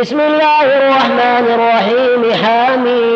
بسم الله الرحمن الرحيم حامين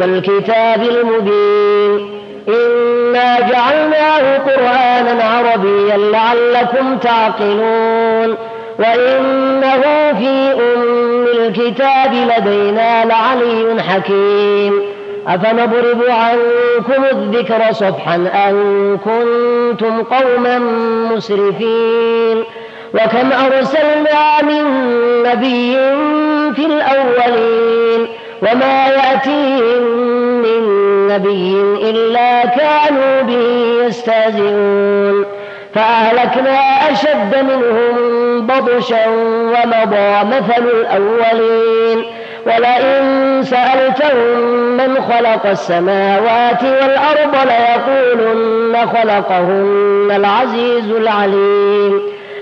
والكتاب المبين. إنا جعلناه قرآنا عربيا لعلكم تعقلون. وإنه في أم الكتاب لدينا لعلي حكيم. أفنضرب عنكم الذكر صفحا أن كنتم قوما مسرفين. وكم أرسلنا من نبي في الأولين وما يأتيهم من نبي إلا كانوا به يستهزئون فأهلكنا أشد منهم بطشا ومضى مثل الأولين ولئن سألتهم من خلق السماوات والأرض ليقولن خلقهن العزيز العليم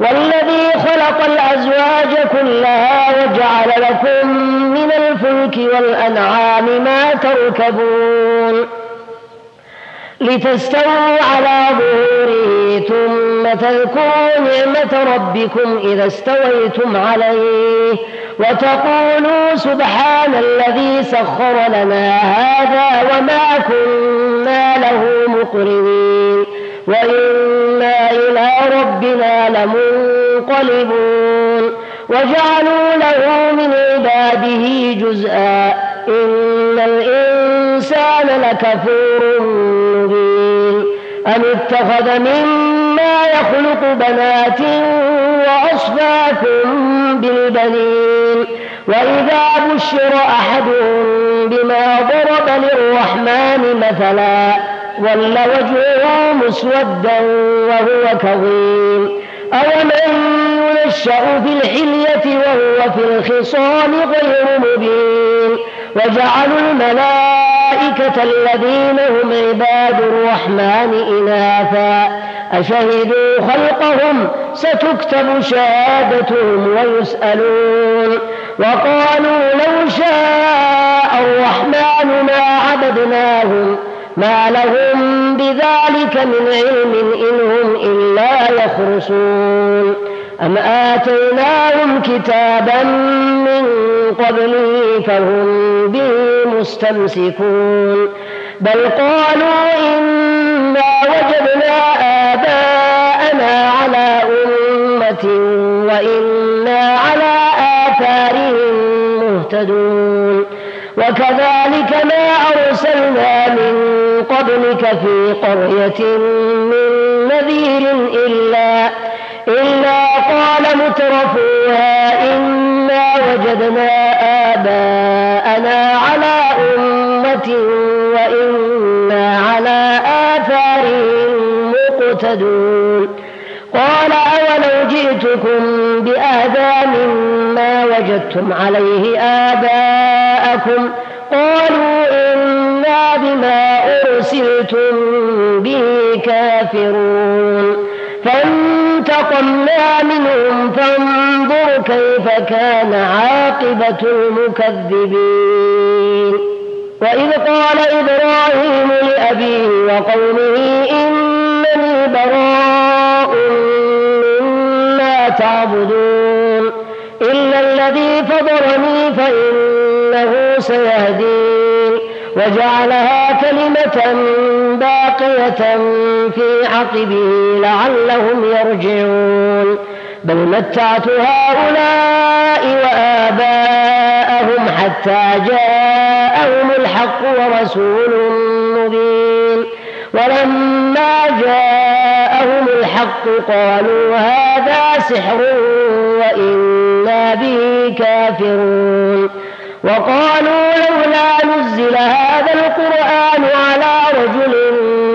والذي خلق الأزواج كلها وجعل لكم من الفلك والأنعام ما تركبون لتستووا على ظهوره ثم تذكروا نعمة ربكم إذا استويتم عليه وتقولوا سبحان الذي سخر لنا هذا وما كنا له مقرنين وإنا إلى ربنا لمنقلبون وجعلوا له من عباده جزءا إن الإنسان لكفور مبين أم اتخذ مما يخلق بنات وأصفاكم بالبنين وإذا بشر أحدهم بما ضرب للرحمن مثلا ظل وجهه مسودا وهو كظيم أومن ينشأ في الحلية وهو في الخصام غير مبين وجعلوا الملائكة الذين هم عباد الرحمن إناثا أشهدوا خلقهم ستكتب شهادتهم ويسألون وقالوا لو شاء الرحمن ما عبدناهم ما لهم بذلك من علم إن هم إلا يخرصون. أم آتيناهم كتابا من قبله فهم به مستمسكون. بل قالوا إنا وجدنا آباءنا على أمة وإنا على آثارهم مهتدون. وكذلك ما أرسلنا من قبلك في قرية من نذير إلا إلا قال مترفوها إنا وجدنا آباءنا على أمة وإنا على آثارهم مقتدون. قال أولو جئتكم بأهدى مما وجدتم عليه آباءكم قالوا إنا بما أرسلتم به كافرون. فانتقمنا منهم فانظر كيف كان عاقبة المكذبين. وإذ قال إبراهيم لأبيه وقومه إنني براء مما تعبدون إلا الذي سيهدين. وجعلها كلمة باقية في عقبه لعلهم يرجعون. بل متعت هؤلاء وآباءهم حتى جاءهم الحق ورسول مبين. ولما جاءهم الحق قالوا هذا سحر وإنا به كافرون. وقالوا لولا نزل هذا القرآن على رجل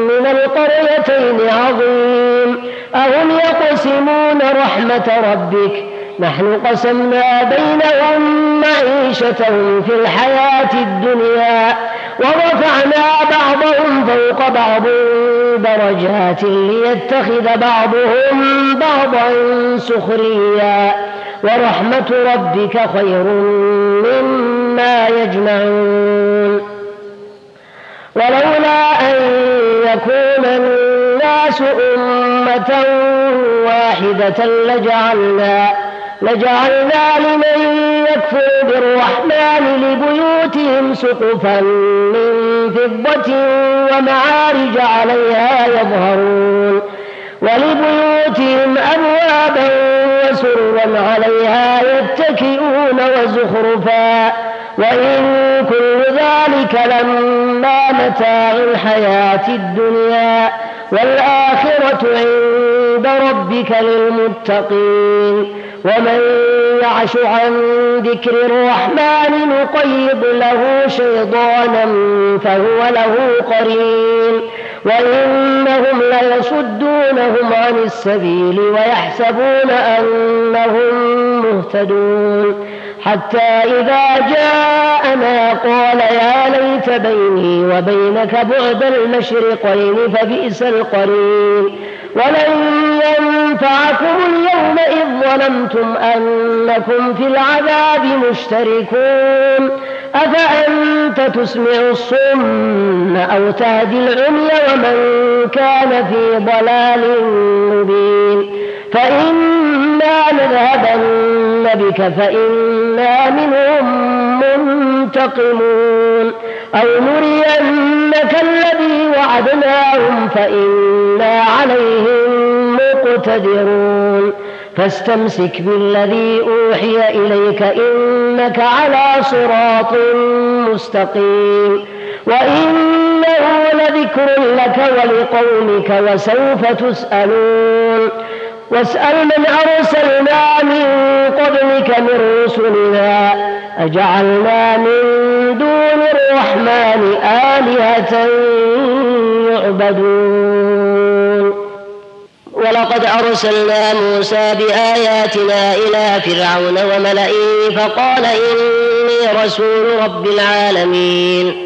من القريتين عظيم. أهم يقسمون رحمة ربك؟ نحن قسمنا بينهم معيشتهم في الحياة الدنيا ورفعنا بعضهم فوق بعض درجات ليتخذ بعضهم بعضا سخريا. ورحمة ربك خير مما يجمعون. ولولا أن يكون الناس أمة واحدة لجعلنا لجعلنا لمن يكفر بالرحمن لبيوتهم سقفا من فضة ومعارج عليها يظهرون. ولبيوتهم أبوابا وسرا عليها يتكئون وزخرفا. وإن كل ذلك لما متاع الحياة الدنيا والآخرة عند ربك للمتقين. ومن يعش عن ذكر الرحمن نقيض له شيطانا فهو له قرين. وإنهم ليصدونهم عن السبيل ويحسبون أنهم مهتدون. حتى إذا جاءنا قال يا ليت بيني وبينك بعد المشرقين فبئس القرين. ولن ينفعكم اليوم إذ ظلمتم أنكم في العذاب مشتركون. أفأنت تسمع الصم أو تهدي العمي ومن كان في ضلال مبين؟ فإما نذهبن بك فإنا منهم منتقمون. أو نرينك الذي وعدناهم فإنا عليهم مقتدرون. فاستمسك بالذي أوحي إليك إنك على صراط مستقيم. وإنه لذكر لك ولقومك وسوف تسألون. واسأل من أرسلنا من قبلك من رسلنا. أجعلنا من دون الرحمن آلهة يعبدون. ولقد أرسلنا موسى بآياتنا إلى فرعون وملئه فقال إني رسول رب العالمين.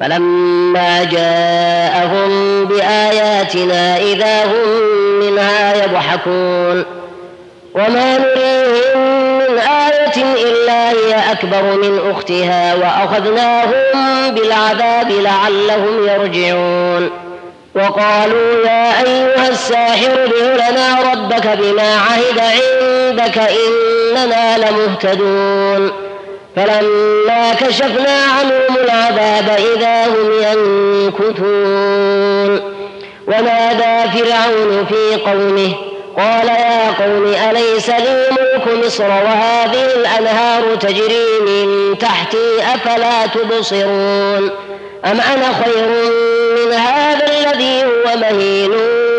فلما جاءهم بآياتنا إذا هم منها يضحكون. وما نريهم إلا هي أكبر من أختها وأخذناهم بالعذاب لعلهم يرجعون. وقالوا يا أيها الساحر ادع لنا ربك بما عهد عندك إننا لمهتدون. فلما كشفنا عنهم العذاب إذا هم ينكثون. ونادى فرعون في قومه قال يا قوم أليس لي ملك مصر وهذه الأنهار تجري من تحتي أفلا تبصرون؟ أم أنا خير من هذا الذي هو مهين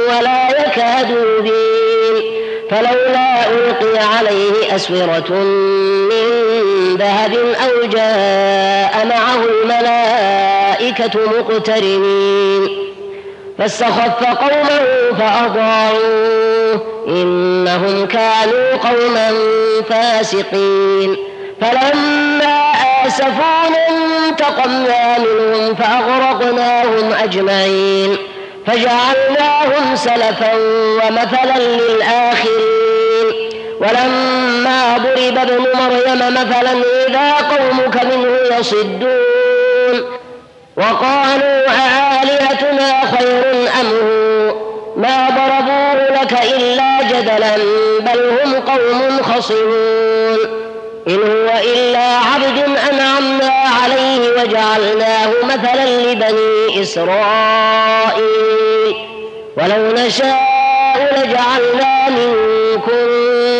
ولا يكاد يبين؟ فلولا ألقي عليه أسورة من ذهب أو جاء معه الملائكة مقترنين. فاستخف قومه فأطاعوه إنهم كانوا قوما فاسقين. فلما آسفونا انتقمنا منهم فأغرقناهم أجمعين. فجعلناهم سلفا ومثلا للآخرين. ولما ضرب ابن مريم مثلا إذا قومك منه يصدون. وقالوا أآلهتنا خير أم هو؟ ما ضربوه لك إلا جدلا بل هم قوم خصمون إن هو إلا عبد أنعمنا عليه وجعلناه مثلا لبني إسرائيل ولو نشاء لجعلنا منكم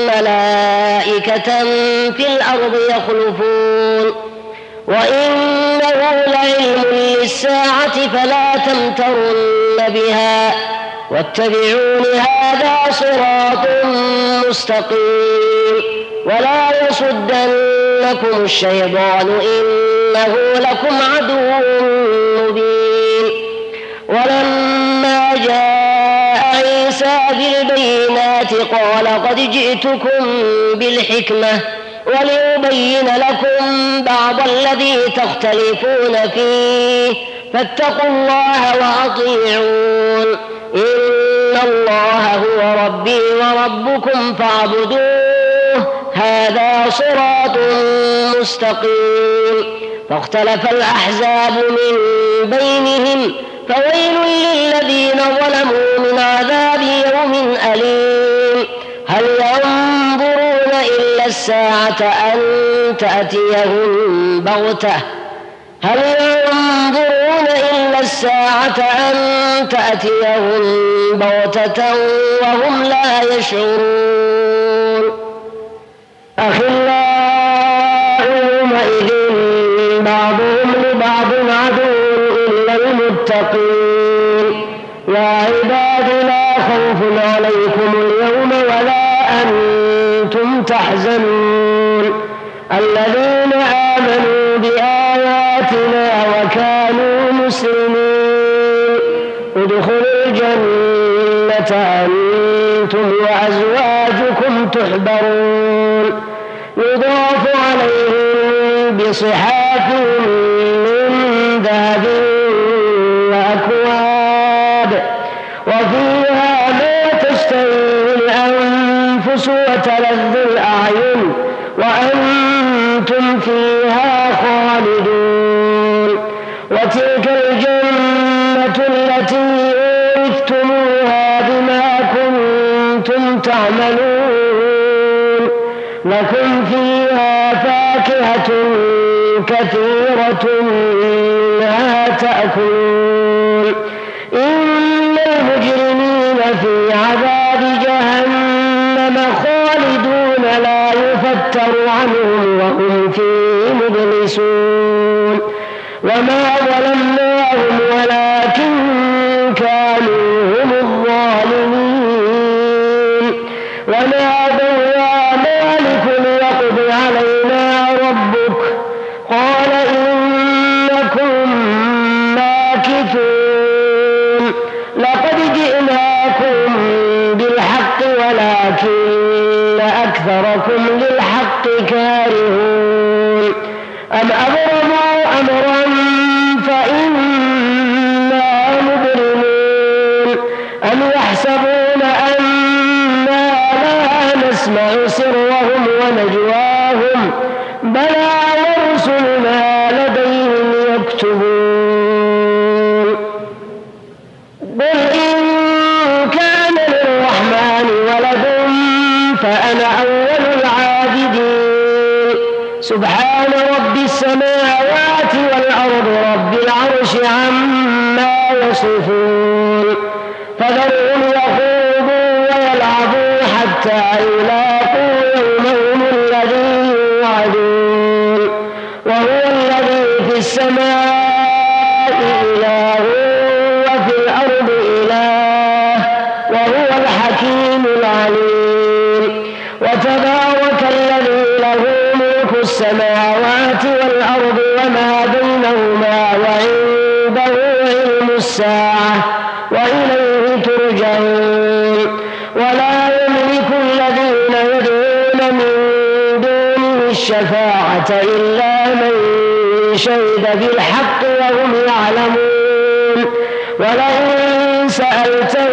ملائكة في الأرض يخلفون وإنه لعلم للساعة فلا تمترن بها واتبعون هذا صراط مستقيم ولا يصدنكم الشيطان إنه لكم عدو مبين ولما جاء عيسى بالبينات قال قد جئتكم بالحكمة وليبين لكم بعض الذي تختلفون فيه. فاتقوا الله وأطيعون. إن الله هو ربي وربكم فاعبدوه. هذا صراط مستقيم. فاختلف الأحزاب من بينهم فويل للذين ظلموا من عذاب الساعة أن تأتيهم بغتة هل ينظرون إلا الساعة أن تأتيهم بغتة وهم لا يشعرون؟ أخلاء يومئذ بعضهم لبعض عدو إلا المتقين. يا عباد لا خوف عليكم تحزنون. الذين آمنوا بآياتنا وكانوا مسلمين. ادخلوا الجنة أنتم وأزواجكم تحبرون. يضاف عليهم بصحاف من ذهب وأكواب. وفيها ما تشتهي الأنفس وتلذ لكم فيها فاكهة كثيرة منها تأكلون إن المجرمين في عذاب جهنم خالدون لا يفتر عنهم وهم فيه مبلسون. وما نسمع سرهم ونجواهم. بلى ورسلنا لديهم يكتبون. قل إن كان للرحمن ولد فأنا أول العابدين. سبحان رب السماوات والأرض رب العرش عما يصفون. فذرهم حتى يلاقوا يومهم الذي يوعدون وهو الذي في السماء إله وفي الأرض إله وهو الحكيم العليم وتبارك الذي له ملك السماوات والأرض وما بينهما وعنده علم الساعة الشفاعة إلا من شهد بالحق وهم يعلمون. ولئن سألتهم